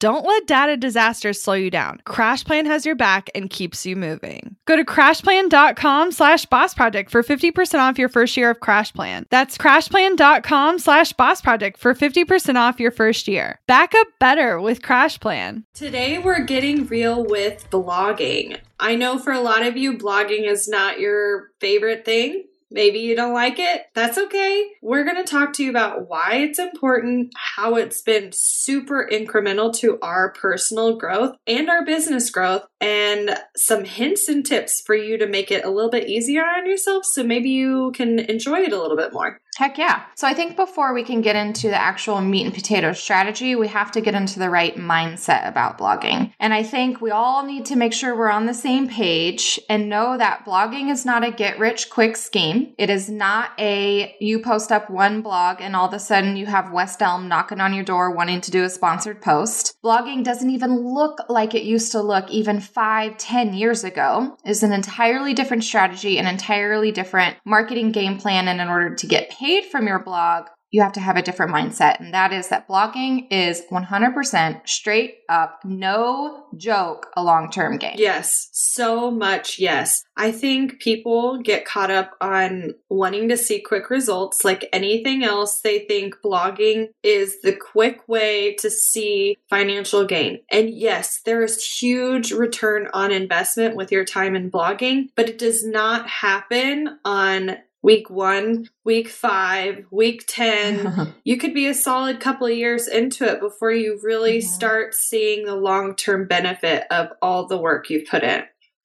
Don't let data disasters slow you down. CrashPlan has your back and keeps you moving. Go to crashplan.com slash boss project for 50% off your first year of CrashPlan. That's crashplan.com slash boss project for 50% off your first year. Back up better with CrashPlan. Today we're getting real with blogging. I know for a lot of you, blogging is not your favorite thing. Maybe you don't like it. That's okay. We're going to talk to you about why it's important, how it's been super incremental to our personal growth and our business growth, and some hints and tips for you to make it a little bit easier on yourself so maybe you can enjoy it a little bit more. Heck yeah. So I think before we can get into the actual meat and potato strategy, we have to get into the right mindset about blogging. And I think we all need to make sure we're on the same page and know that blogging is not a get rich quick scheme. It is not a you post up one blog and all of a sudden you have West Elm knocking on your door wanting to do a sponsored post. Blogging doesn't even look like it used to look even five, ten years ago. It's an entirely different strategy, an entirely different marketing game plan. And in order to get paid paid from your blog, you have to have a different mindset. And that is that blogging is 100% straight up, no joke, a long term game. Yes, so much yes. I think people get caught up on wanting to see quick results. Like anything else, they think blogging is the quick way to see financial gain. And yes, there is huge return on investment with your time in blogging, but it does not happen on week one, week five, week 10. you could be a solid couple of years into it before you really start seeing the long term benefit of all the work you've put in.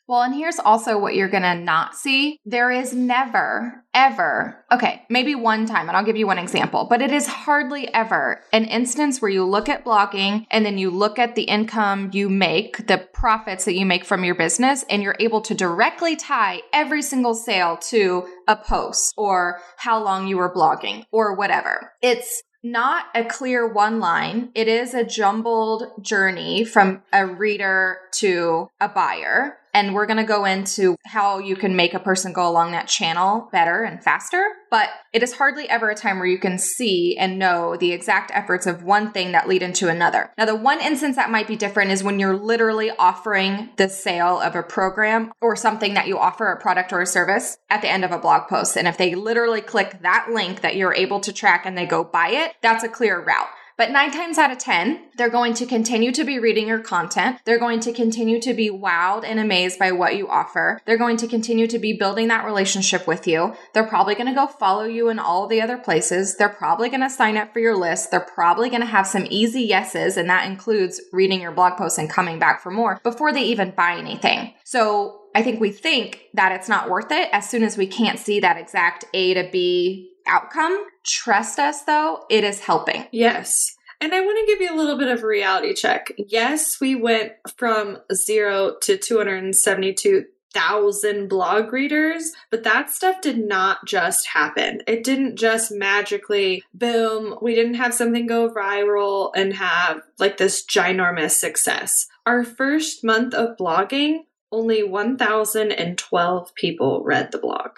Well, and here's also what you're going to not see. There is never, ever, okay, maybe one time, and I'll give you one example, but it is hardly ever an instance where you look at blogging and then you look at the income you make, the profits that you make from your business, and you're able to directly tie every single sale to a post or how long you were blogging or whatever. It's not a clear one line. It is a jumbled journey from a reader to a buyer. And we're going to go into how you can make a person go along that channel better and faster. But it is hardly ever a time where you can see and know the exact efforts of one thing that lead into another. Now, the one instance that might be different is when you're literally offering the sale of a program or something that you offer a product or a service at the end of a blog post. And if they literally click that link that you're able to track and they go buy it, that's a clear route. But nine times out of 10, they're going to continue to be reading your content. They're going to continue to be wowed and amazed by what you offer. They're going to continue to be building that relationship with you. They're probably going to go follow you in all the other places. They're probably going to sign up for your list. They're probably going to have some easy yeses, and that includes reading your blog post and coming back for more before they even buy anything. So I think we think that it's not worth it as soon as we can't see that exact A to B outcome. Trust us though, it is helping. Yes. And I want to give you a little bit of a reality check. Yes, we went from zero to 272,000 blog readers, but that stuff did not just happen. It didn't just magically, boom, we didn't have something go viral and have like this ginormous success. Our first month of blogging, only 1,012 people read the blog.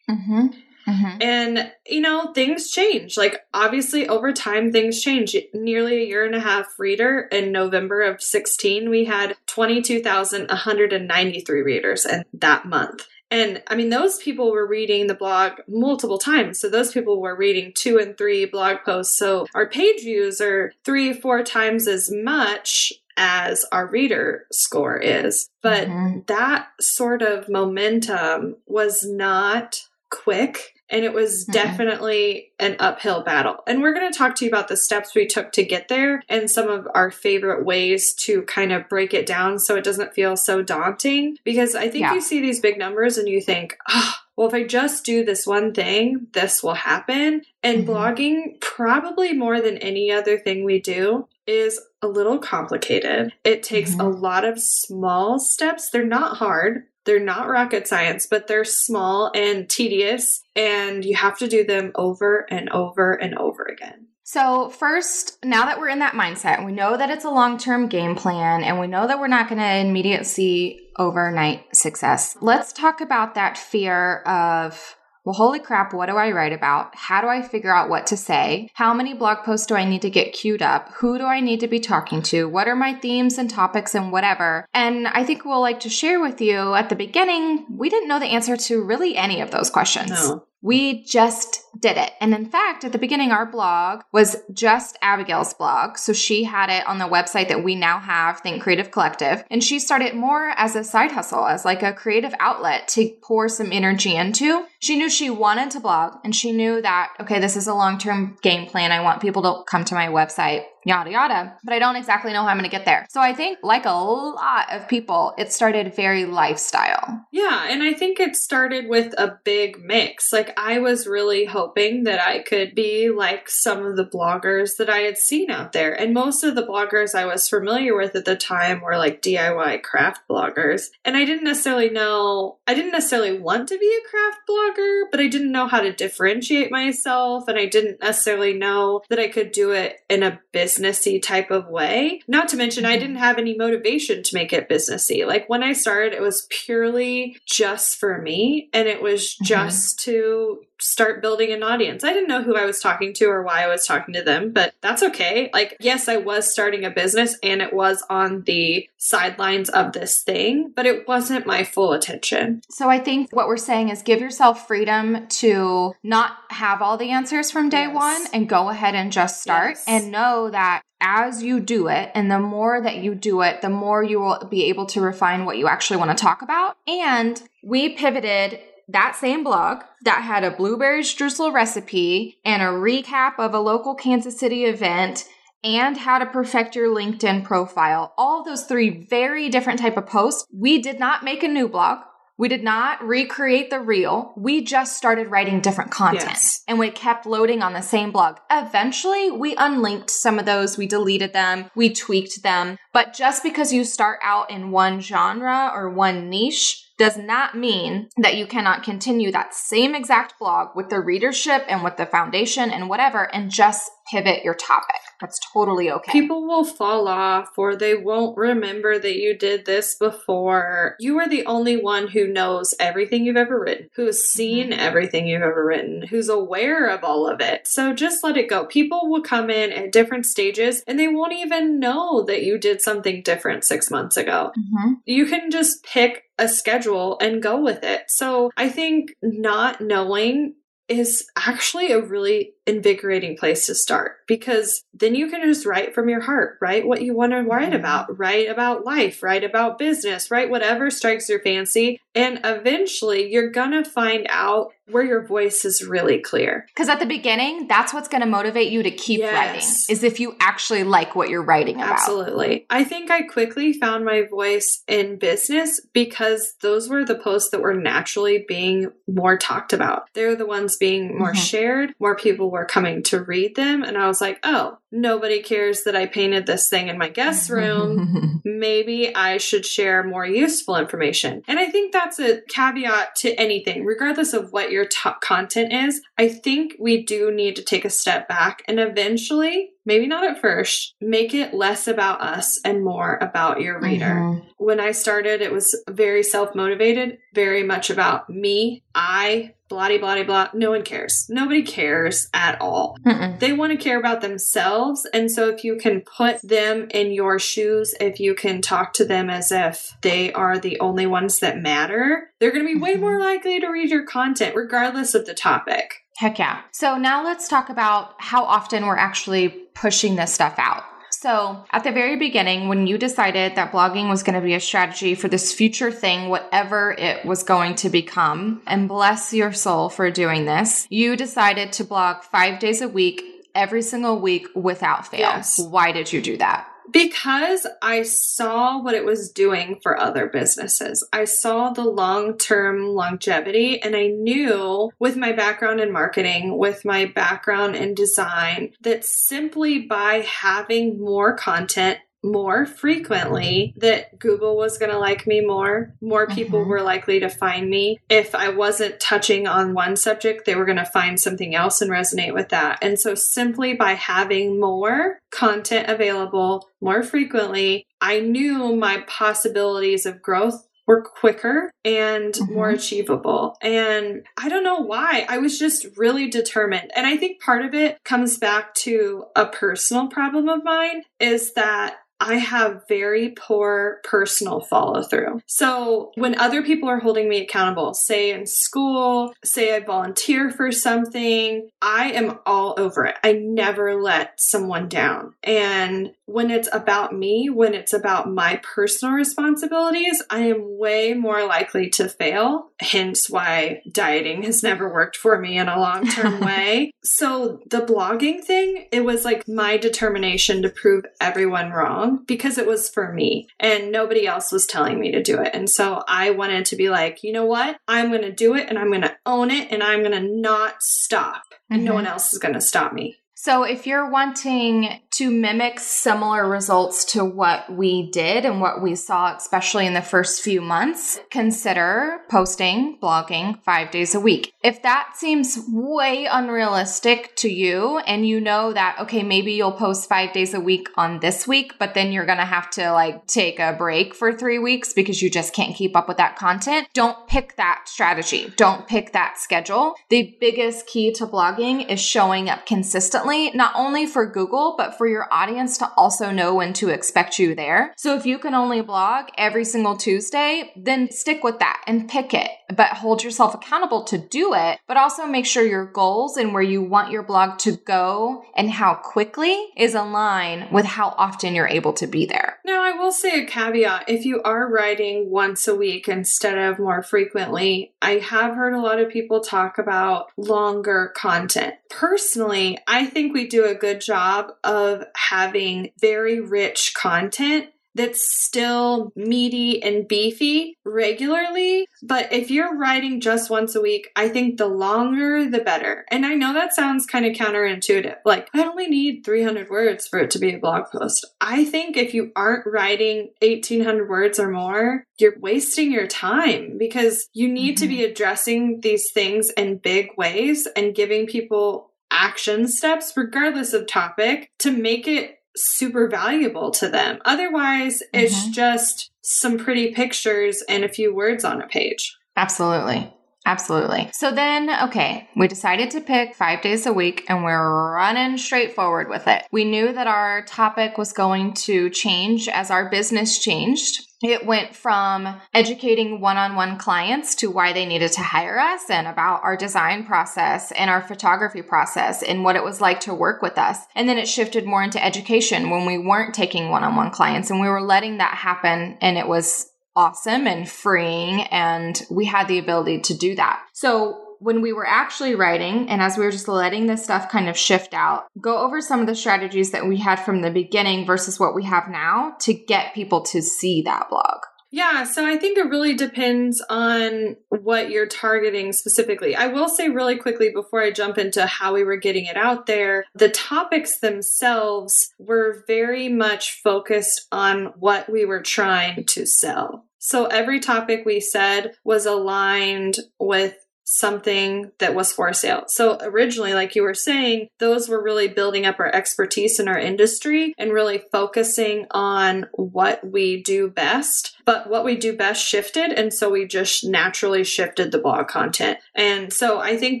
Mm-hmm. Mm-hmm. And, you know, things change. Like, obviously, over time, things change. Nearly a year and a half reader in November of 16, we had 22,193 readers in that month. And I mean, those people were reading the blog multiple times. So those people were reading two and three blog posts. So our page views are three, four times as much as our reader score is. But mm-hmm. that sort of momentum was not quick And it was mm-hmm. definitely an uphill battle. And we're going to talk to you about the steps we took to get there and some of our favorite ways to kind of break it down so it doesn't feel so daunting. Because I think yeah. you see these big numbers and you think, oh, well, if I just do this one thing, this will happen. And mm-hmm. blogging, probably more than any other thing we do, is a little complicated. It takes mm-hmm. a lot of small steps. They're not hard. They're not rocket science, but they're small and tedious, and you have to do them over and over and over again. So, first, now that we're in that mindset, we know that it's a long term game plan and we know that we're not going to immediately see overnight success. Let's talk about that fear of well, holy crap, what do I write about? How do I figure out what to say? How many blog posts do I need to get queued up? Who do I need to be talking to? What are my themes and topics and whatever? And I think we'll like to share with you at the beginning, we didn't know the answer to really any of those questions. No. We just did it. And in fact, at the beginning, our blog was just Abigail's blog. So she had it on the website that we now have, Think Creative Collective. And she started more as a side hustle, as like a creative outlet to pour some energy into. She knew she wanted to blog and she knew that, okay, this is a long term game plan. I want people to come to my website yada yada, but I don't exactly know how I'm going to get there. So I think, like a lot of people, it started very lifestyle. Yeah, and I think it started with a big mix. Like, I was really hoping that I could be like some of the bloggers that I had seen out there. And most of the bloggers I was familiar with at the time were like DIY craft bloggers. And I didn't necessarily know, I didn't necessarily want to be a craft blogger, but I didn't know how to differentiate myself. And I didn't necessarily know that I could do it in a businessy type of way. Not to mention, I mm-hmm. didn't have any motivation to make it businessy. Like when I started, it was purely just for me and it was mm-hmm. just mm-hmm. to start building an audience. I didn't know who I was talking to or why I was talking to them, but that's okay. Like, yes, I was starting a business and it was on the sidelines of this thing, but it wasn't my full attention. So I think what we're saying is give yourself freedom to not have all the answers from day yes. one and go ahead and just start yes. and know that as you do it, and the more that you do it, the more you will be able to refine what you actually want to talk about. And we pivoted that same blog that had a blueberry streusel recipe and a recap of a local Kansas City event and how to perfect your LinkedIn profile. All those three very different type of posts. We did not make a new blog. We did not recreate the reel. We just started writing different content yes. and we kept loading on the same blog. Eventually, we unlinked some of those. We deleted them. We tweaked them. But just because you start out in one genre or one niche does not mean that you cannot continue that same exact blog with the readership and with the foundation and whatever and just pivot your topic. That's totally okay. People will fall off or they won't remember that you did this before. You are the only one who knows everything you've ever written, who's seen mm-hmm. everything you've ever written, who's aware of all of it. So just let it go. People will come in at different stages and they won't even know that you did something different six months ago. Mm-hmm. You can just pick a schedule and go with it. So I think not knowing is actually a really invigorating place to start because then you can just write from your heart, write what you want to write mm-hmm. about, write about life, write about business, write whatever strikes your fancy. And eventually you're going to find out where your voice is really clear. Because at the beginning, that's what's going to motivate you to keep yes. writing, is if you actually like what you're writing about. Absolutely. I think I quickly found my voice in business because those were the posts that were naturally being more talked about. They're the ones being more mm-hmm. shared, more people were coming to read them. And I was like, oh, nobody cares that I painted this thing in my guest room. Maybe I should share more useful information. And I think that's a caveat to anything, regardless of what your top content is. I think we do need to take a step back and eventually maybe not at first, make it less about us and more about your reader. Mm-hmm. When I started, it was very self motivated, very much about me, I, blah, blah, blah. No one cares. Nobody cares at all. Mm-mm. They want to care about themselves. And so if you can put them in your shoes, if you can talk to them as if they are the only ones that matter, they're going to be way mm-hmm. more likely to read your content, regardless of the topic. Heck yeah. So now let's talk about how often we're actually pushing this stuff out. So, at the very beginning, when you decided that blogging was going to be a strategy for this future thing, whatever it was going to become, and bless your soul for doing this, you decided to blog five days a week, every single week without fail. Yes. Why did you do that? Because I saw what it was doing for other businesses. I saw the long term longevity, and I knew with my background in marketing, with my background in design, that simply by having more content more frequently that Google was going to like me more. More people Mhm. were likely to find me. If I wasn't touching on one subject, they were going to find something else and resonate with that. And so simply by having more content available more frequently, I knew my possibilities of growth were quicker and more Mhm. achievable. And I don't know why. I was just really determined. And I think part of it comes back to a personal problem of mine is that I have very poor personal follow through. So when other people are holding me accountable, say in school, say I volunteer for something, I am all over it. I never let someone down. And when it's about me, when it's about my personal responsibilities, I am way more likely to fail. Hence why dieting has never worked for me in a long term way. So the blogging thing, it was like my determination to prove everyone wrong because it was for me and nobody else was telling me to do it. And so I wanted to be like, you know what? I'm going to do it and I'm going to own it and I'm going to not stop. And no mm-hmm. one else is going to stop me. So, if you're wanting to mimic similar results to what we did and what we saw, especially in the first few months, consider posting, blogging five days a week. If that seems way unrealistic to you, and you know that, okay, maybe you'll post five days a week on this week, but then you're gonna have to like take a break for three weeks because you just can't keep up with that content, don't pick that strategy. Don't pick that schedule. The biggest key to blogging is showing up consistently not only for Google, but for your audience to also know when to expect you there. So if you can only blog every single Tuesday, then stick with that and pick it, but hold yourself accountable to do it, but also make sure your goals and where you want your blog to go and how quickly is aligned with how often you're able to be there. Now, I will say a caveat. If you are writing once a week instead of more frequently, I have heard a lot of people talk about longer content. Personally, I think we do a good job of having very rich content that's still meaty and beefy regularly. But if you're writing just once a week, I think the longer the better. And I know that sounds kind of counterintuitive. Like, I only need 300 words for it to be a blog post. I think if you aren't writing 1800 words or more, you're wasting your time because you need to mm-hmm. be addressing these things in big ways and giving people action steps, regardless of topic, to make it super valuable to them. Otherwise, it's Mhm. just some pretty pictures and a few words on a page. Absolutely. Absolutely. So then, okay, we decided to pick five days a week and we're running straight forward with it. We knew that our topic was going to change as our business changed. It went from educating one on one clients to why they needed to hire us and about our design process and our photography process and what it was like to work with us. And then it shifted more into education when we weren't taking one on one clients and we were letting that happen. And it was awesome and freeing and we had the ability to do that. So when we were actually writing and as we were just letting this stuff kind of shift out, go over some of the strategies that we had from the beginning versus what we have now to get people to see that blog. Yeah, so I think it really depends on what you're targeting specifically. I will say really quickly before I jump into how we were getting it out there, the topics themselves were very much focused on what we were trying to sell. So every topic we said was aligned with something that was for sale. So originally, like you were saying, those were really building up our expertise in our industry and really focusing on what we do best. But what we do best shifted. And so we just naturally shifted the blog content. And so I think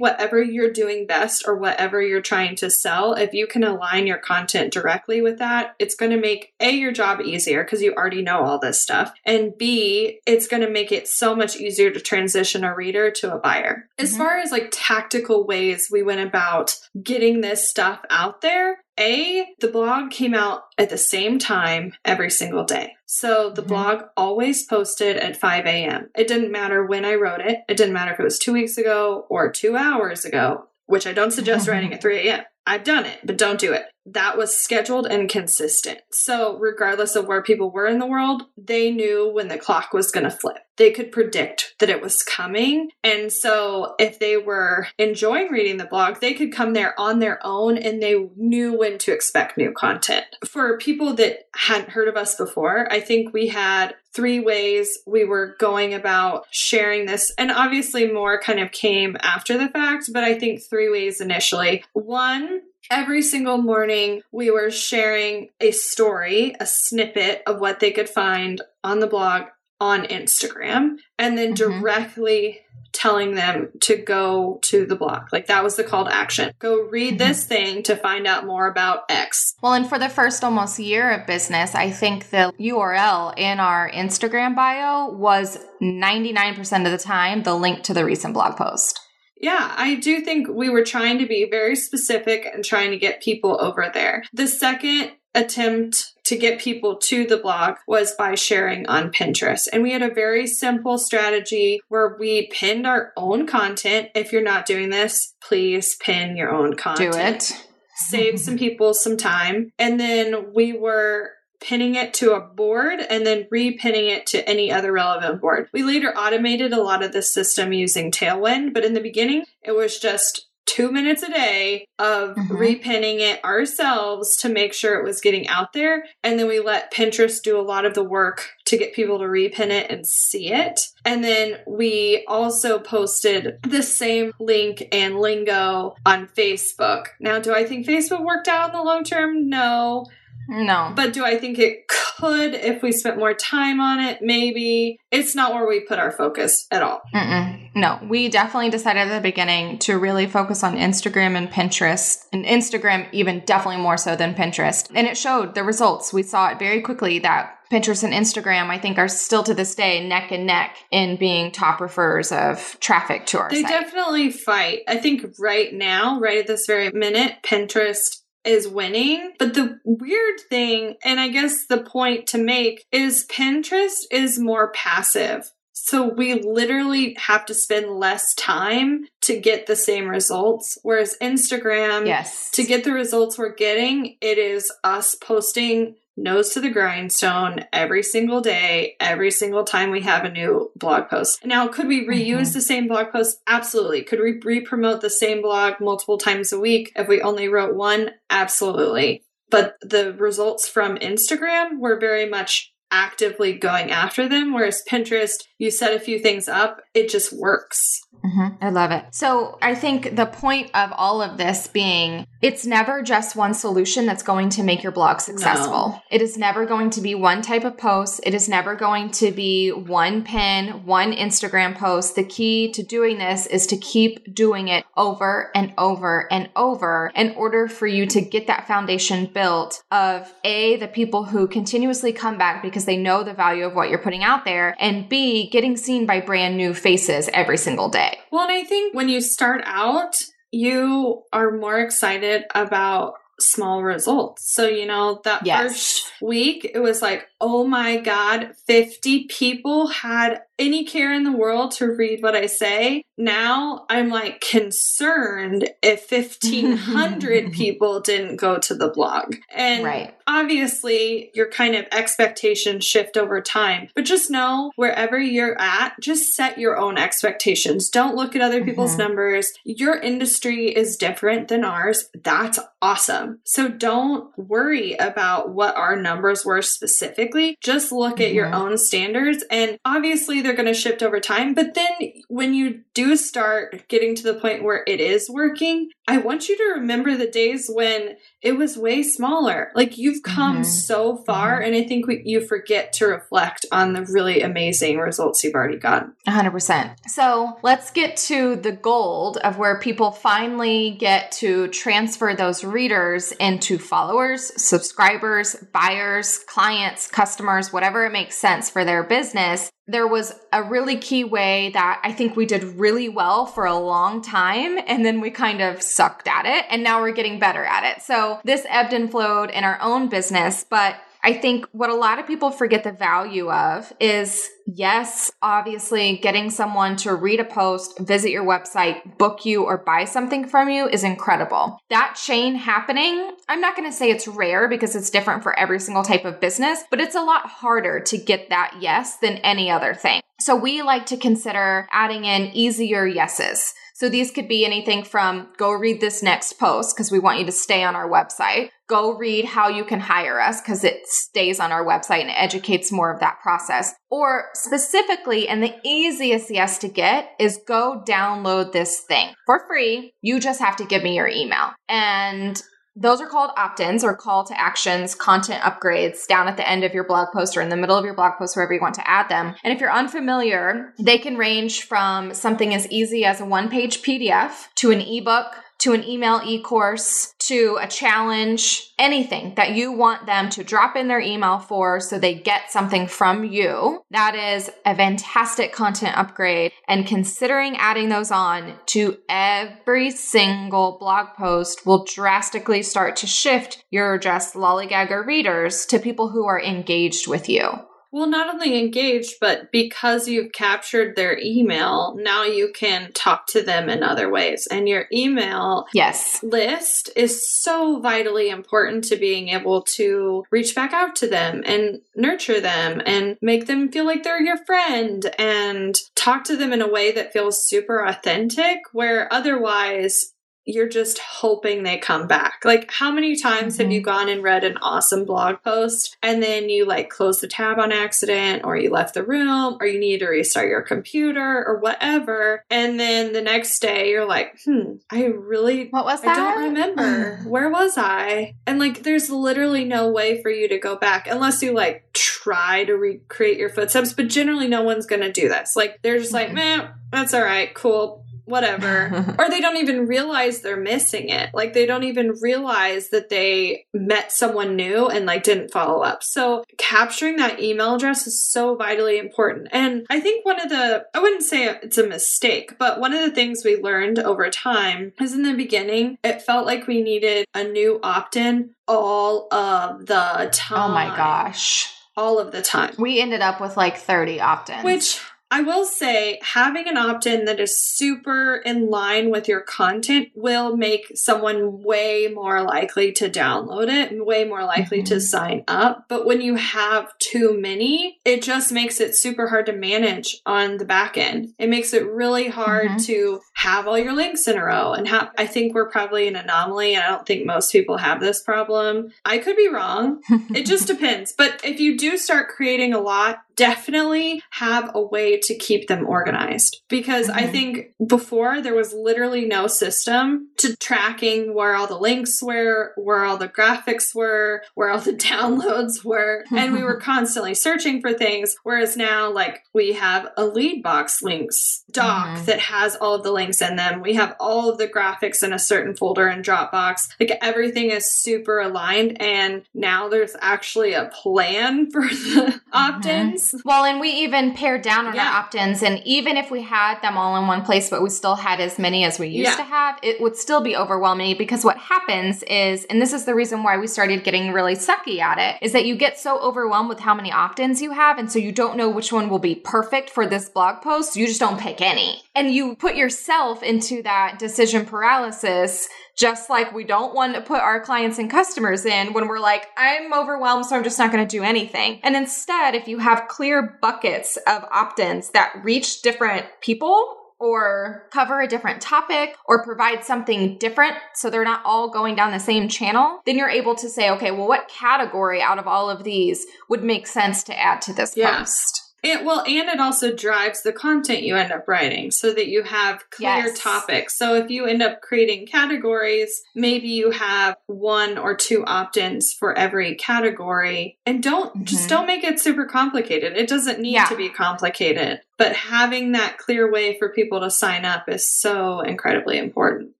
whatever you're doing best or whatever you're trying to sell, if you can align your content directly with that, it's going to make A, your job easier because you already know all this stuff. And B, it's going to make it so much easier to transition a reader to a buyer. As Mhm. far as like tactical ways we went about getting this stuff out there, A, the blog came out at the same time every single day. So the Mhm. blog always posted at 5 a.m. It didn't matter when I wrote it. It didn't matter if it was two weeks ago or two hours ago, which I don't suggest writing at 3 a.m. I've done it, but don't do it. That was scheduled and consistent. So, regardless of where people were in the world, they knew when the clock was going to flip. They could predict that it was coming. And so, if they were enjoying reading the blog, they could come there on their own and they knew when to expect new content. For people that hadn't heard of us before, I think we had three ways we were going about sharing this. And obviously, more kind of came after the fact, but I think three ways initially. One, Every single morning, we were sharing a story, a snippet of what they could find on the blog on Instagram, and then Mhm. directly telling them to go to the blog. Like that was the call to action. Go read Mhm. this thing to find out more about X. Well, and for the first almost year of business, I think the URL in our Instagram bio was 99% of the time the link to the recent blog post. Yeah, I do think we were trying to be very specific and trying to get people over there. The second attempt to get people to the blog was by sharing on Pinterest. And we had a very simple strategy where we pinned our own content. If you're not doing this, please pin your own content. Do it. Save some people some time. And then we were pinning it to a board and then repinning it to any other relevant board. We later automated a lot of this system using Tailwind, but in the beginning, it was just two minutes a day of Mhm. repinning it ourselves to make sure it was getting out there. And then we let Pinterest do a lot of the work to get people to repin it and see it. And then we also posted the same link and lingo on Facebook. Now, do I think Facebook worked out in the long term? No. No. But do I think it could if we spent more time on it? Maybe. It's not where we put our focus at all. Mm-mm. No, we definitely decided at the beginning to really focus on Instagram and Pinterest, and Instagram even definitely more so than Pinterest. And it showed the results. We saw it very quickly that Pinterest and Instagram, I think, are still to this day neck and neck in being top refers of traffic to our They site. They definitely fight. I think right now, right at this very minute, Pinterest is winning. But the weird thing, and I guess the point to make, is Pinterest is more passive. So we literally have to spend less time to get the same results. Whereas Instagram, yes. to get the results we're getting, it is us posting nose to the grindstone every single day, every single time we have a new blog post. Now, could we reuse Mhm. the same blog post? Absolutely. Could we re promote the same blog multiple times a week if we only wrote one? Absolutely. But the results from Instagram were very much actively going after them, whereas Pinterest, you set a few things up, it just works. Mhm. I love it. So I think the point of all of this being it's never just one solution that's going to make your blog successful. It is never going to be one type of post. It is never going to be one pin, one Instagram post. The key to doing this is to keep doing it over and over and over in order for you to get that foundation built of A, the people who continuously come back because they know the value of what you're putting out there, and B, getting seen by brand new faces every single day. Well, and I think when you start out, you are more excited about small results. So, you know, that Yes. first week, it was like, oh my God, 50 people had any care in the world to read what I say. Now I'm like concerned if 1,500 people didn't go to the blog. And Right. obviously your kind of expectations shift over time but just know wherever you're at just set your own expectations don't look at other people's Mhm. numbers your industry is different than ours that's awesome so don't worry about what our numbers were specifically just look at your Mhm. own standards and obviously they're going to shift over time but then when you do start getting to the point where it is working i want you to remember the days when it was way smaller. Like you've come Mhm. so far, and I think we, you forget to reflect on the really amazing results you've already gotten. 100%. So let's get to the gold of where people finally get to transfer those readers into followers, subscribers, buyers, clients, customers, whatever it makes sense for their business. There was a really key way that I think we did really well for a long time. And then we kind of sucked at it. And now we're getting better at it. So this ebbed and flowed in our own business. But I think what a lot of people forget the value of is yes, obviously getting someone to read a post, visit your website, book you, or buy something from you is incredible. That chain happening, I'm not going to say it's rare because it's different for every single type of business, but it's a lot harder to get that yes than any other thing. So we like to consider adding in easier yeses. So these could be anything from go read this next post because we want you to stay on our website. Go read how you can hire us because it stays on our website and educates more of that process. Or specifically, and the easiest yes to get is go download this thing for free. You just have to give me your email. And those are called opt ins or call to actions, content upgrades down at the end of your blog post or in the middle of your blog post, wherever you want to add them. And if you're unfamiliar, they can range from something as easy as a one page PDF to an ebook to an email e course to a challenge, anything that you want them to drop in their email for so they get something from you. That is a fantastic content upgrade. And considering adding those on to every single blog post will drastically start to shift your just lollygagger readers to people who are engaged with you. Well, not only engaged, but because you've captured their email, now you can talk to them in other ways. And your email yes. list is so vitally important to being able to reach back out to them and nurture them and make them feel like they're your friend and talk to them in a way that feels super authentic, where otherwise you're just hoping they come back. Like, how many times mm-hmm. have you mm-hmm. gone and read an awesome blog post and then you like close the tab on accident or you left the room or you need to restart your computer or whatever. And then the next day you're like, hmm, I really, what was that? I don't remember. Where was I? And like, there's literally no way for you to go back unless you like try to recreate your footsteps, but generally no one's going to do this. Like, they're just mm-hmm. like, man, that's all right, cool whatever. or they don't even realize they're missing it. Like they don't even realize that they met someone new and like didn't follow up. So capturing that email address is so vitally important. And I think one of the, I wouldn't say it's a mistake, but one of the things we learned over time is in the beginning, it felt like we needed a new opt in all of the time. Oh my gosh all of the time. We ended up with like 30 opt ins. Which I will say having an opt in that is super in line with your content will make someone way more likely to download it and way more likely mm-hmm. to sign up. But when you have too many, it just makes it super hard to manage on the back end. It makes it really hard mm-hmm. to have all your links in a row. And have, I think we're probably an anomaly. And I don't think most people have this problem. I could be wrong. it just depends. But if you do start creating a lot, definitely have a way to keep them organized because mm-hmm. I think before there was literally no system to tracking where all the links were, where all the graphics were, where all the downloads were, and we were constantly searching for things. Whereas now, like, we have a lead box links doc mm-hmm. that has all of the links in them. We have all of the graphics in a certain folder in Dropbox. Like, everything is super aligned, and now there's actually a plan for the opt ins. Well, and we even pared down on yeah. our opt ins, and even if we had them all in one place, but we still had as many as we used yeah. to have, it would still be overwhelming because what happens is, and this is the reason why we started getting really sucky at it, is that you get so overwhelmed with how many opt ins you have, and so you don't know which one will be perfect for this blog post. You just don't pick any. And you put yourself into that decision paralysis just like we don't want to put our clients and customers in when we're like, I'm overwhelmed, so I'm just not going to do anything. And instead, if you have clear buckets of opt ins that reach different people, or cover a different topic or provide something different so they're not all going down the same channel, then you're able to say, okay, well, what category out of all of these would make sense to add to this yeah. post? It, well, and it also drives the content you end up writing so that you have clear yes. topics. So if you end up creating categories, maybe you have one or two opt ins for every category. And don't mm-hmm. just don't make it super complicated. It doesn't need yeah. to be complicated. But having that clear way for people to sign up is so incredibly important.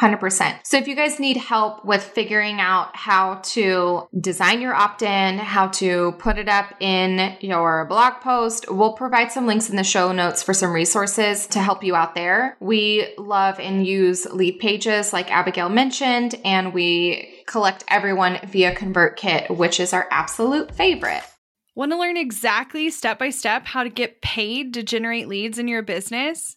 100%. So if you guys need help with figuring out how to design your opt in, how to put it up in your blog post, we'll provide some links in the show notes for some resources to help you out there. We love and use Leadpages like Abigail mentioned, and we collect everyone via ConvertKit, which is our absolute favorite. Want to learn exactly step by step how to get paid to generate leads in your business?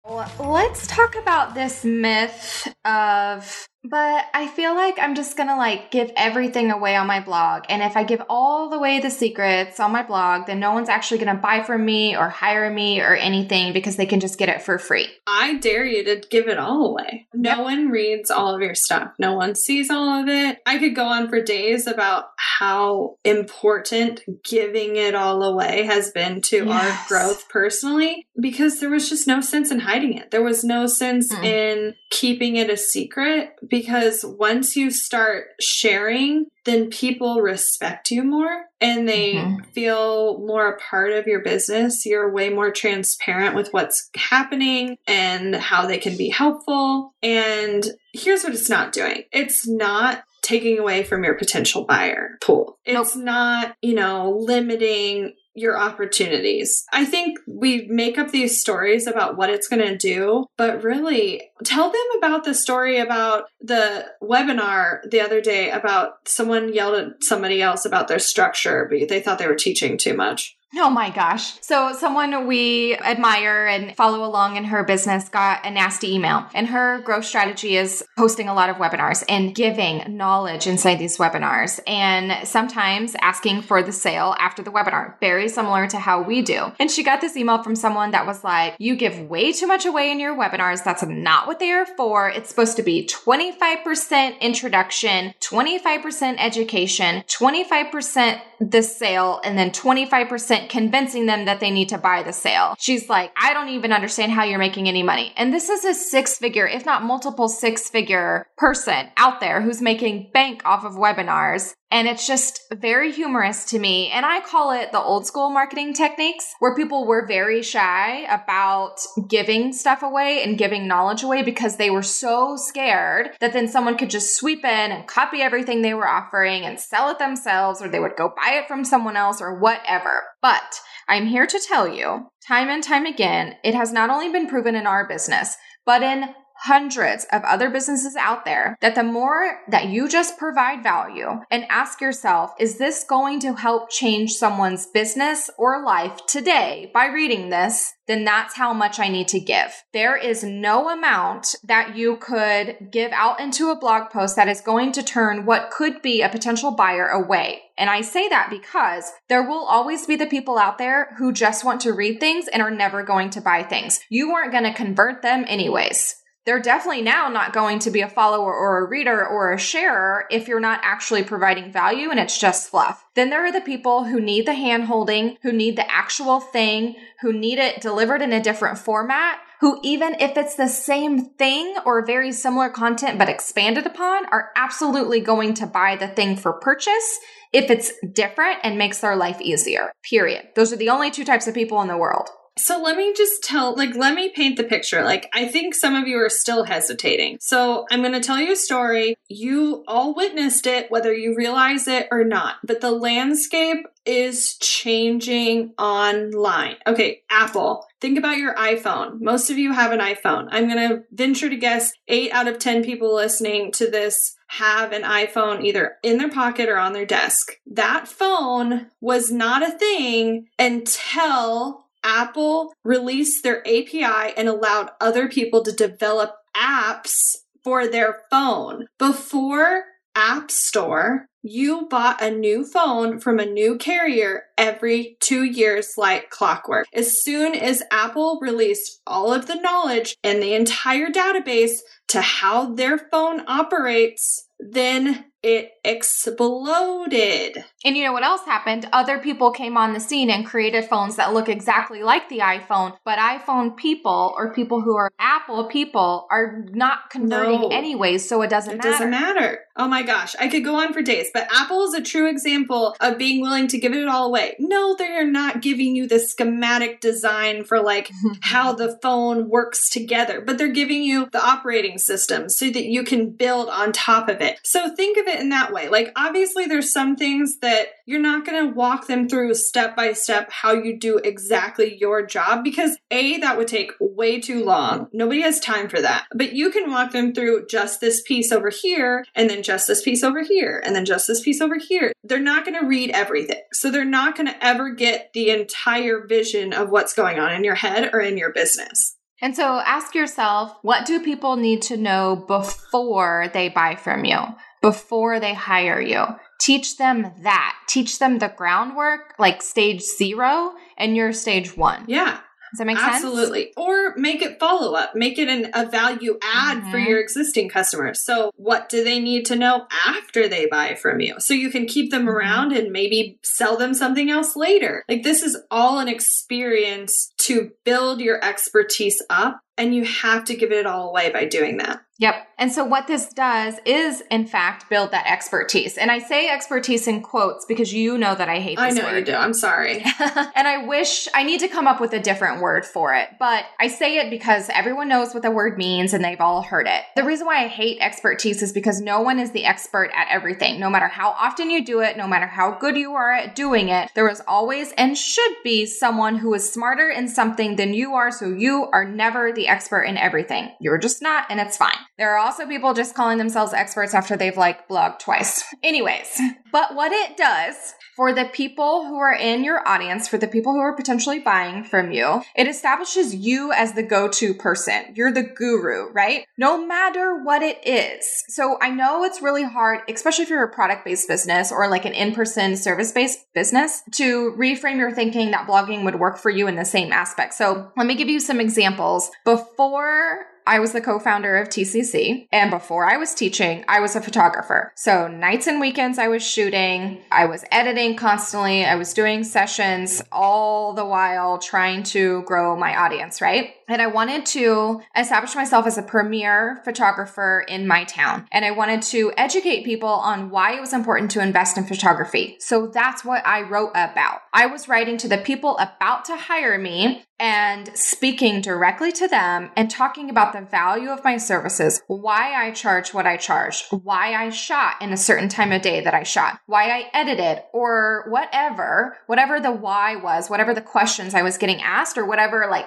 Let's talk about this myth of but I feel like I'm just gonna like give everything away on my blog. And if I give all the way the secrets on my blog, then no one's actually gonna buy from me or hire me or anything because they can just get it for free. I dare you to give it all away. No Yep. one reads all of your stuff. No one sees all of it. I could go on for days about how important giving it all away has been to our growth personally because there was just no sense in hiding it. There was no sense Mm. in keeping it a secret because once you start sharing, then people respect you more and they Mhm. feel more a part of your business. You're way more transparent with what's happening and how they can be helpful. And here's what it's not doing it's not taking away from your potential buyer pool, it's not, you know, limiting your opportunities. I think we make up these stories about what it's going to do, but really tell them about the story about the webinar the other day about someone yelled at somebody else about their structure but they thought they were teaching too much. Oh my gosh. So, someone we admire and follow along in her business got a nasty email, and her growth strategy is hosting a lot of webinars and giving knowledge inside these webinars, and sometimes asking for the sale after the webinar, very similar to how we do. And she got this email from someone that was like, You give way too much away in your webinars. That's not what they are for. It's supposed to be 25% introduction, 25% education, 25% the sale, and then 25% convincing them that they need to buy the sale. She's like, I don't even understand how you're making any money. And this is a six figure, if not multiple six figure person out there who's making bank off of webinars. And it's just very humorous to me. And I call it the old school marketing techniques where people were very shy about giving stuff away and giving knowledge away because they were so scared that then someone could just sweep in and copy everything they were offering and sell it themselves or they would go buy it from someone else or whatever. But I'm here to tell you time and time again, it has not only been proven in our business, but in hundreds of other businesses out there that the more that you just provide value and ask yourself, is this going to help change someone's business or life today by reading this? Then that's how much I need to give. There is no amount that you could give out into a blog post that is going to turn what could be a potential buyer away. And I say that because there will always be the people out there who just want to read things and are never going to buy things. You aren't going to convert them anyways they're definitely now not going to be a follower or a reader or a sharer if you're not actually providing value and it's just fluff. Then there are the people who need the hand holding, who need the actual thing, who need it delivered in a different format, who even if it's the same thing or very similar content but expanded upon are absolutely going to buy the thing for purchase if it's different and makes their life easier. Period. Those are the only two types of people in the world. So let me just tell, like, let me paint the picture. Like, I think some of you are still hesitating. So I'm going to tell you a story. You all witnessed it, whether you realize it or not. But the landscape is changing online. Okay, Apple. Think about your iPhone. Most of you have an iPhone. I'm going to venture to guess eight out of 10 people listening to this have an iPhone either in their pocket or on their desk. That phone was not a thing until Apple released their API and allowed other people to develop apps for their phone. Before App Store, you bought a new phone from a new carrier every two years like clockwork. As soon as Apple released all of the knowledge and the entire database to how their phone operates, then it exploded. And you know what else happened? Other people came on the scene and created phones that look exactly like the iPhone, but iPhone people or people who are Apple people are not converting no, anyways, so it doesn't it matter. It doesn't matter. Oh my gosh, I could go on for days, but Apple is a true example of being willing to give it all away. No, they're not giving you the schematic design for like how the phone works together, but they're giving you the operating system so that you can build on top of it. So think of it in that way. Like, obviously, there's some things that you're not going to walk them through step by step how you do exactly your job because A, that would take way too long. Nobody has time for that. But you can walk them through just this piece over here and then just this piece over here and then just this piece over here. They're not going to read everything. So they're not going to ever get the entire vision of what's going on in your head or in your business. And so ask yourself, what do people need to know before they buy from you? Before they hire you. Teach them that. Teach them the groundwork, like stage zero, and you're stage one. Yeah. Does that make Absolutely. sense? Absolutely. Or make it follow up, make it an, a value add mm-hmm. for your existing customers. So, what do they need to know after they buy from you? So you can keep them mm-hmm. around and maybe sell them something else later. Like, this is all an experience to build your expertise up, and you have to give it all away by doing that. Yep. And so what this does is in fact build that expertise. And I say expertise in quotes because you know that I hate this I know word. you do. I'm sorry. and I wish I need to come up with a different word for it. But I say it because everyone knows what the word means and they've all heard it. The reason why I hate expertise is because no one is the expert at everything. No matter how often you do it, no matter how good you are at doing it, there is always and should be someone who is smarter in something than you are, so you are never the expert in everything. You're just not, and it's fine. There are also people just calling themselves experts after they've like blogged twice. Anyways, but what it does for the people who are in your audience, for the people who are potentially buying from you, it establishes you as the go to person. You're the guru, right? No matter what it is. So I know it's really hard, especially if you're a product based business or like an in person service based business, to reframe your thinking that blogging would work for you in the same aspect. So let me give you some examples. Before I was the co founder of TCC. And before I was teaching, I was a photographer. So nights and weekends, I was shooting, I was editing constantly, I was doing sessions, all the while trying to grow my audience, right? And I wanted to establish myself as a premier photographer in my town. And I wanted to educate people on why it was important to invest in photography. So that's what I wrote about. I was writing to the people about to hire me and speaking directly to them and talking about the value of my services, why I charge what I charge, why I shot in a certain time of day that I shot, why I edited, or whatever, whatever the why was, whatever the questions I was getting asked, or whatever like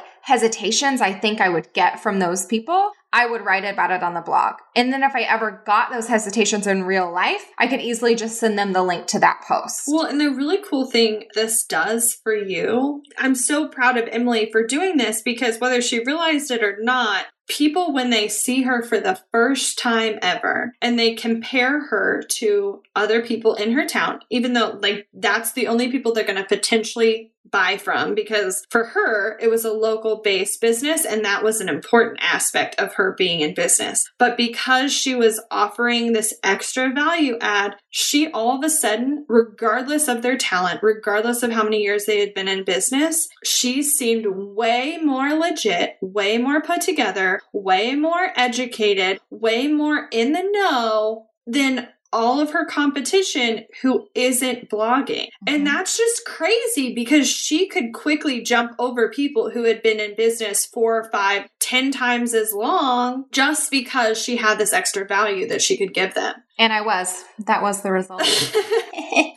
I think I would get from those people, I would write about it on the blog. And then if I ever got those hesitations in real life, I could easily just send them the link to that post. Well, and the really cool thing this does for you, I'm so proud of Emily for doing this because whether she realized it or not, people when they see her for the first time ever and they compare her to other people in her town even though like that's the only people they're going to potentially buy from because for her it was a local based business and that was an important aspect of her being in business. But because she was offering this extra value add she all of a sudden regardless of their talent regardless of how many years they had been in business she seemed way more legit way more put together way more educated way more in the know than all of her competition who isn't blogging. And Mhm. that's just crazy because she could quickly jump over people who had been in business four, or five, ten times as long just because she had this extra value that she could give them. And I was. That was the result.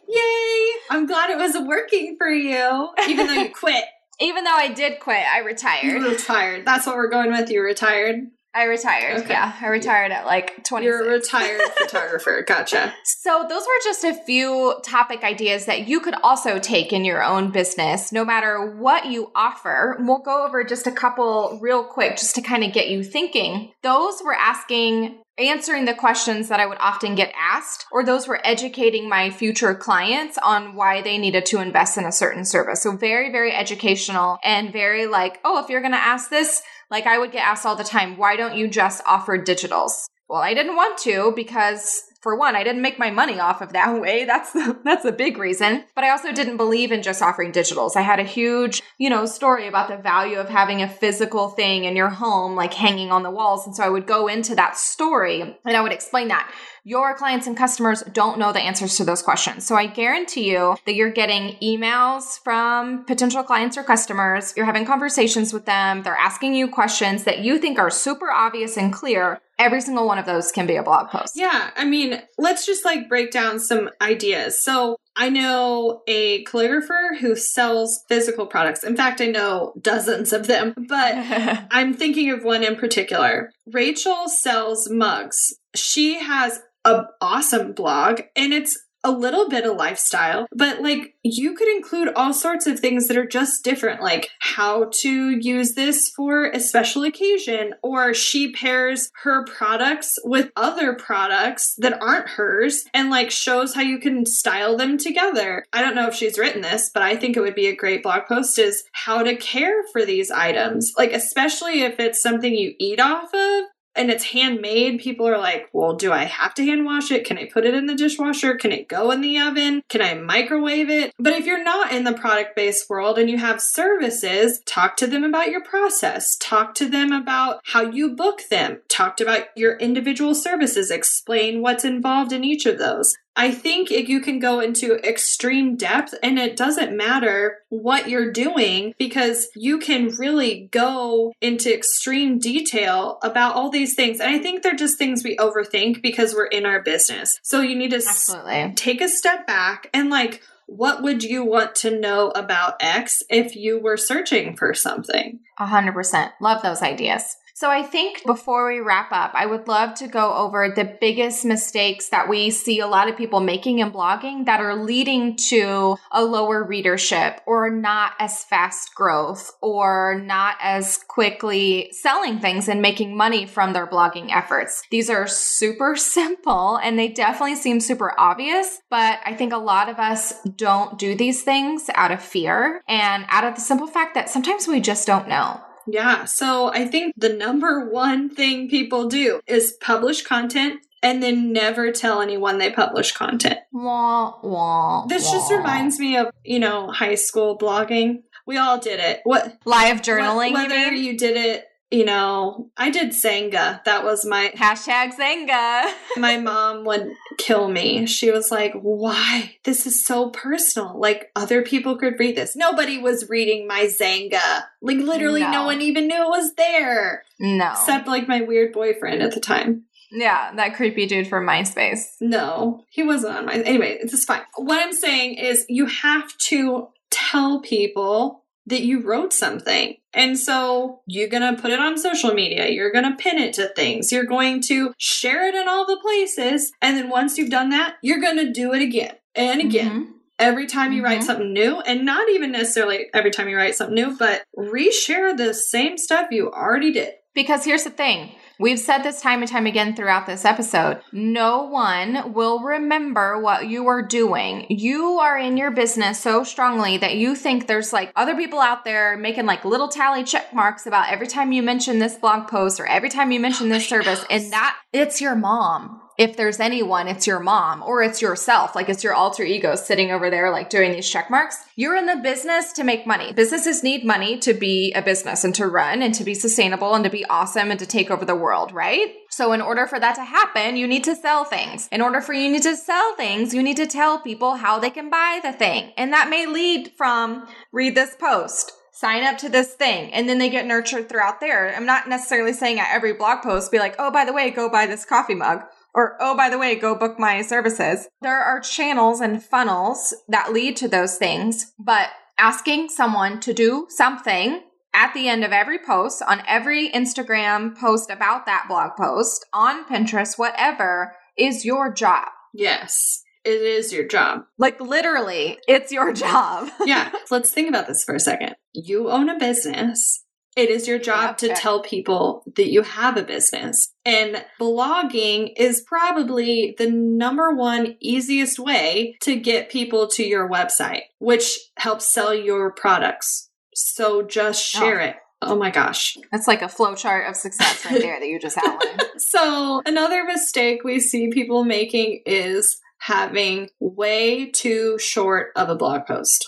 Yay! I'm glad it was working for you, even though you quit. Even though I did quit, I You retired. retired. That's what we're going with. You retired. I retired. Okay. Yeah, I retired at like 20. You're a retired photographer. Gotcha. So, those were just a few topic ideas that you could also take in your own business, no matter what you offer. We'll go over just a couple real quick just to kind of get you thinking. Those were asking, answering the questions that I would often get asked, or those were educating my future clients on why they needed to invest in a certain service. So, very, very educational and very like, oh, if you're going to ask this, like I would get asked all the time, why don't you just offer digitals? Well, I didn't want to because for one, I didn't make my money off of that way. That's the, that's a big reason. But I also didn't believe in just offering digitals. I had a huge, you know, story about the value of having a physical thing in your home like hanging on the walls. And so I would go into that story and I would explain that your clients and customers don't know the answers to those questions. So I guarantee you that you're getting emails from potential clients or customers. You're having conversations with them. They're asking you questions that you think are super obvious and clear. Every single one of those can be a blog post. Yeah, I mean, let's just like break down some ideas. So, I know a calligrapher who sells physical products. In fact, I know dozens of them, but I'm thinking of one in particular. Rachel sells mugs. She has a awesome blog and it's a little bit of lifestyle, but like you could include all sorts of things that are just different, like how to use this for a special occasion, or she pairs her products with other products that aren't hers and like shows how you can style them together. I don't know if she's written this, but I think it would be a great blog post is how to care for these items, like especially if it's something you eat off of and it's handmade, people are like, well, do I have to hand wash it? Can I put it in the dishwasher? Can it go in the oven? Can I microwave it? But if you're not in the product based world and you have services, talk to them about your process, talk to them about how you book them, talk about your individual services, explain what's involved in each of those. I think if you can go into extreme depth and it doesn't matter what you're doing because you can really go into extreme detail about all these things. And I think they're just things we overthink because we're in our business. So you need to Absolutely. take a step back and like what would you want to know about X if you were searching for something? A hundred percent. Love those ideas. So I think before we wrap up, I would love to go over the biggest mistakes that we see a lot of people making in blogging that are leading to a lower readership or not as fast growth or not as quickly selling things and making money from their blogging efforts. These are super simple and they definitely seem super obvious, but I think a lot of us don't do these things out of fear and out of the simple fact that sometimes we just don't know. Yeah. So I think the number one thing people do is publish content and then never tell anyone they publish content. Wah, wah, This just reminds me of, you know, high school blogging. We all did it. What live journaling. wh- whether you did it, you know, I did Xanga. That was my Hashtag Xanga. my mom would kill me. She was like, Why? This is so personal. Like, other people could read this. Nobody was reading my Xanga. Like, literally, no, No. one even knew it was there. No. Except, like, my weird boyfriend at the time. yeah, that creepy dude from MySpace. No, he wasn't on my. Anyway, this is fine. What I'm saying is, you have to tell people that you wrote something. And so you're going to put it on social media. You're going to pin it to things. You're going to share it in all the places. And then once you've done that, you're going to do it again and again. Mhm. Every time you write Mhm. something new, and not even necessarily every time you write something new, but reshare the same stuff you already did. Because here's the thing we've said this time and time again throughout this episode no one will remember what you are doing. You are in your business so strongly that you think there's like other people out there making like little tally check marks about every time you mention this blog post or every time you mention this oh service, and that it's your mom. If there's anyone, it's your mom or it's yourself. Like it's your alter ego sitting over there, like doing these check marks. You're in the business to make money. Businesses need money to be a business and to run and to be sustainable and to be awesome and to take over the world, right? So in order for that to happen, you need to sell things. In order for you need to sell things, you need to tell people how they can buy the thing. And that may lead from read this post sign up to this thing and then they get nurtured throughout there. I'm not necessarily saying at every blog post be like, "Oh, by the way, go buy this coffee mug." Or, oh, by the way, go book my services. There are channels and funnels that lead to those things, but asking someone to do something at the end of every post, on every Instagram post about that blog post, on Pinterest, whatever, is your job. Yes, it is your job. Like literally, it's your job. yeah, let's think about this for a second. You own a business. It is your job Yep. to eh. tell people that you have a business. And blogging is probably the number one easiest way to get people to your website, which helps sell your products. So just oh. share it. Oh my gosh. That's like a flowchart of success right there that you just outlined. So, another mistake we see people making is having way too short of a blog post.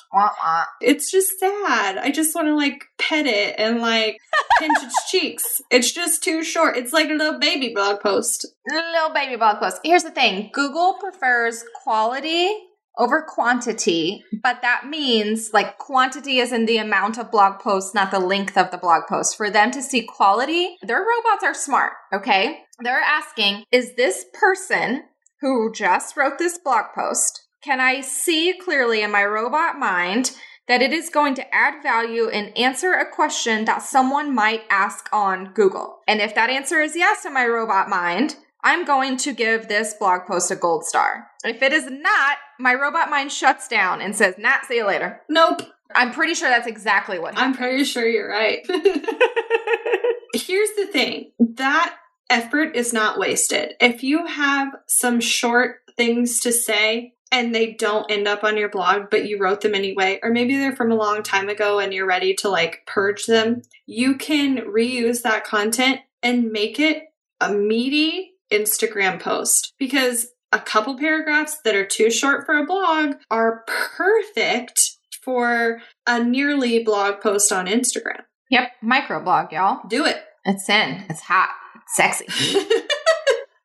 It's just sad. I just want to like pet it and like pinch its cheeks. It's just too short. It's like a little baby blog post. Little baby blog post. Here's the thing Google prefers quality over quantity, but that means like quantity is in the amount of blog posts, not the length of the blog post. For them to see quality, their robots are smart, okay? They're asking, is this person who just wrote this blog post, can I see clearly in my robot mind that it is going to add value and answer a question that someone might ask on Google? And if that answer is yes in my robot mind, I'm going to give this blog post a gold star. If it is not, my robot mind shuts down and says, Nah, see you later. Nope. I'm pretty sure that's exactly what I'm pretty sure you're right. Here's the thing that effort is not wasted. If you have some short things to say, and they don't end up on your blog, but you wrote them anyway, or maybe they're from a long time ago and you're ready to like purge them, you can reuse that content and make it a meaty Instagram post because a couple paragraphs that are too short for a blog are perfect for a nearly blog post on Instagram. Yep, microblog, y'all. Do it. It's in. It's hot. Sexy.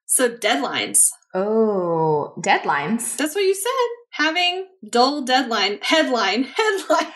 so, deadlines. Oh, deadlines. That's what you said. Having dull deadline, headline, headline.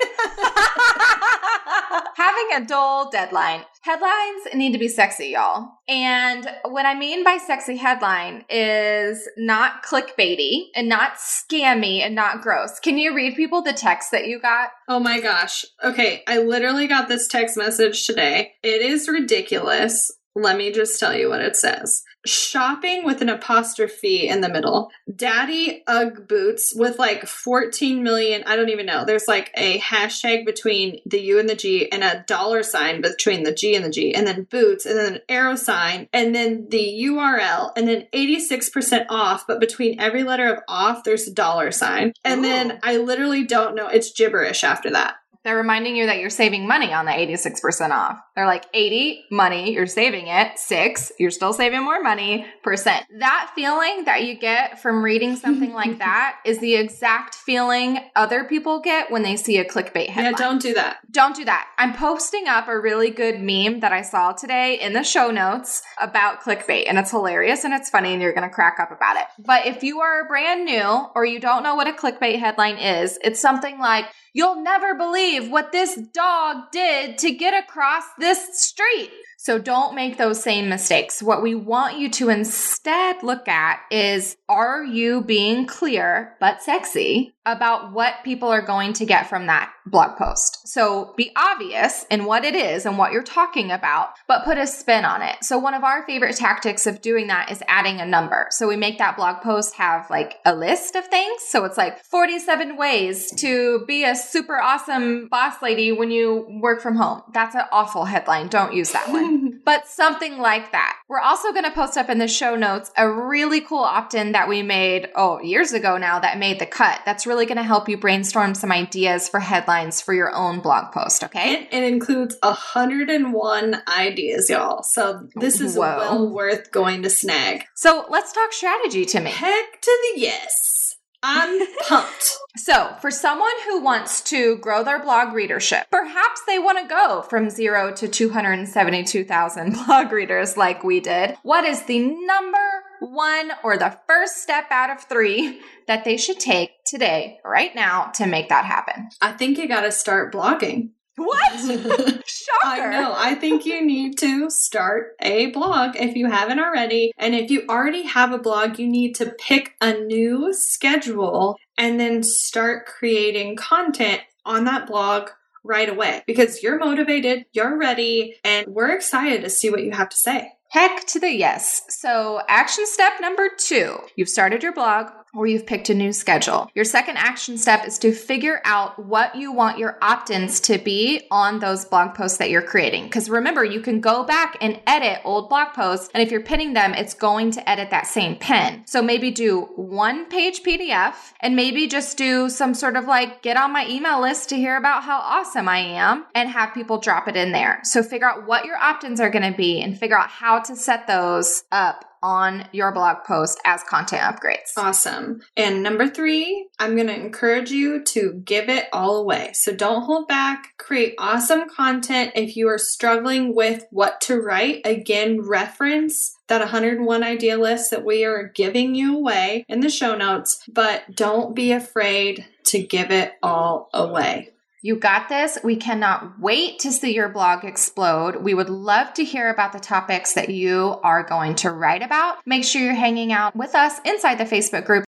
Having a dull deadline. Headlines need to be sexy, y'all. And what I mean by sexy headline is not clickbaity and not scammy and not gross. Can you read people the text that you got? Oh my gosh. Okay, I literally got this text message today. It is ridiculous. Let me just tell you what it says. Shopping with an apostrophe in the middle. Daddy Ugg boots with like 14 million. I don't even know. There's like a hashtag between the U and the G and a dollar sign between the G and the G, and then boots, and then an arrow sign, and then the URL, and then 86% off. But between every letter of off, there's a dollar sign. And then I literally don't know. It's gibberish after that. They're reminding you that you're saving money on the 86% off. They're like 80 money, you're saving it. Six, you're still saving more money, percent. That feeling that you get from reading something like that is the exact feeling other people get when they see a clickbait headline. Yeah, don't do that. Don't do that. I'm posting up a really good meme that I saw today in the show notes about clickbait, and it's hilarious and it's funny, and you're gonna crack up about it. But if you are brand new or you don't know what a clickbait headline is, it's something like, You'll never believe what this dog did to get across this street. So don't make those same mistakes. What we want you to instead look at is are you being clear but sexy about what people are going to get from that blog post? So be obvious in what it is and what you're talking about, but put a spin on it. So one of our favorite tactics of doing that is adding a number. So we make that blog post have like a list of things. So it's like 47 ways to be a super awesome boss lady when you work from home. That's an awful headline. Don't use that one but something like that. We're also going to post up in the show notes a really cool opt in that we made, oh, years ago now that made the cut. That's really going to help you brainstorm some ideas for headlines for your own blog post, okay? It, it includes 101 ideas, y'all. So this is Whoa. well worth going to snag. So let's talk strategy to me. Heck to the yes. I'm pumped. So, for someone who wants to grow their blog readership, perhaps they want to go from zero to 272,000 blog readers like we did. What is the number one or the first step out of three that they should take today, right now, to make that happen? I think you got to start blogging. What? Shocker. I know. I think you need to start a blog if you haven't already. And if you already have a blog, you need to pick a new schedule and then start creating content on that blog right away because you're motivated, you're ready, and we're excited to see what you have to say. Heck to the yes. So, action step number two you've started your blog or you've picked a new schedule. Your second action step is to figure out what you want your opt ins to be on those blog posts that you're creating. Because remember, you can go back and edit old blog posts, and if you're pinning them, it's going to edit that same pin. So, maybe do one page PDF and maybe just do some sort of like get on my email list to hear about how awesome I am and have people drop it in there. So, figure out what your opt ins are going to be and figure out how to set those up on your blog post as content upgrades. Awesome. And number three, I'm going to encourage you to give it all away. So don't hold back. Create awesome content. If you are struggling with what to write, again, reference that 101 idea list that we are giving you away in the show notes, but don't be afraid to give it all away. You got this. We cannot wait to see your blog explode. We would love to hear about the topics that you are going to write about. Make sure you're hanging out with us inside the Facebook group.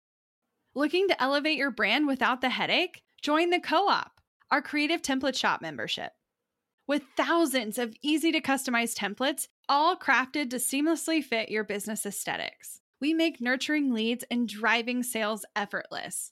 Looking to elevate your brand without the headache? Join the Co op, our creative template shop membership. With thousands of easy to customize templates, all crafted to seamlessly fit your business aesthetics, we make nurturing leads and driving sales effortless.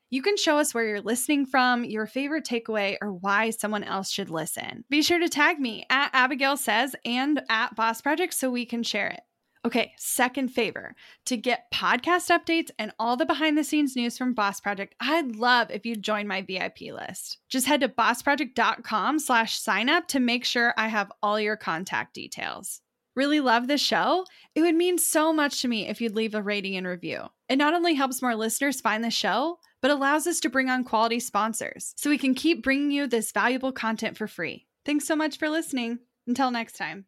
You can show us where you're listening from, your favorite takeaway, or why someone else should listen. Be sure to tag me at Abigail Says and at Boss Project so we can share it. Okay, second favor to get podcast updates and all the behind the scenes news from Boss Project, I'd love if you join my VIP list. Just head to bossproject.com slash sign up to make sure I have all your contact details. Really love the show, it would mean so much to me if you'd leave a rating and review. It not only helps more listeners find the show, but allows us to bring on quality sponsors so we can keep bringing you this valuable content for free. Thanks so much for listening. Until next time.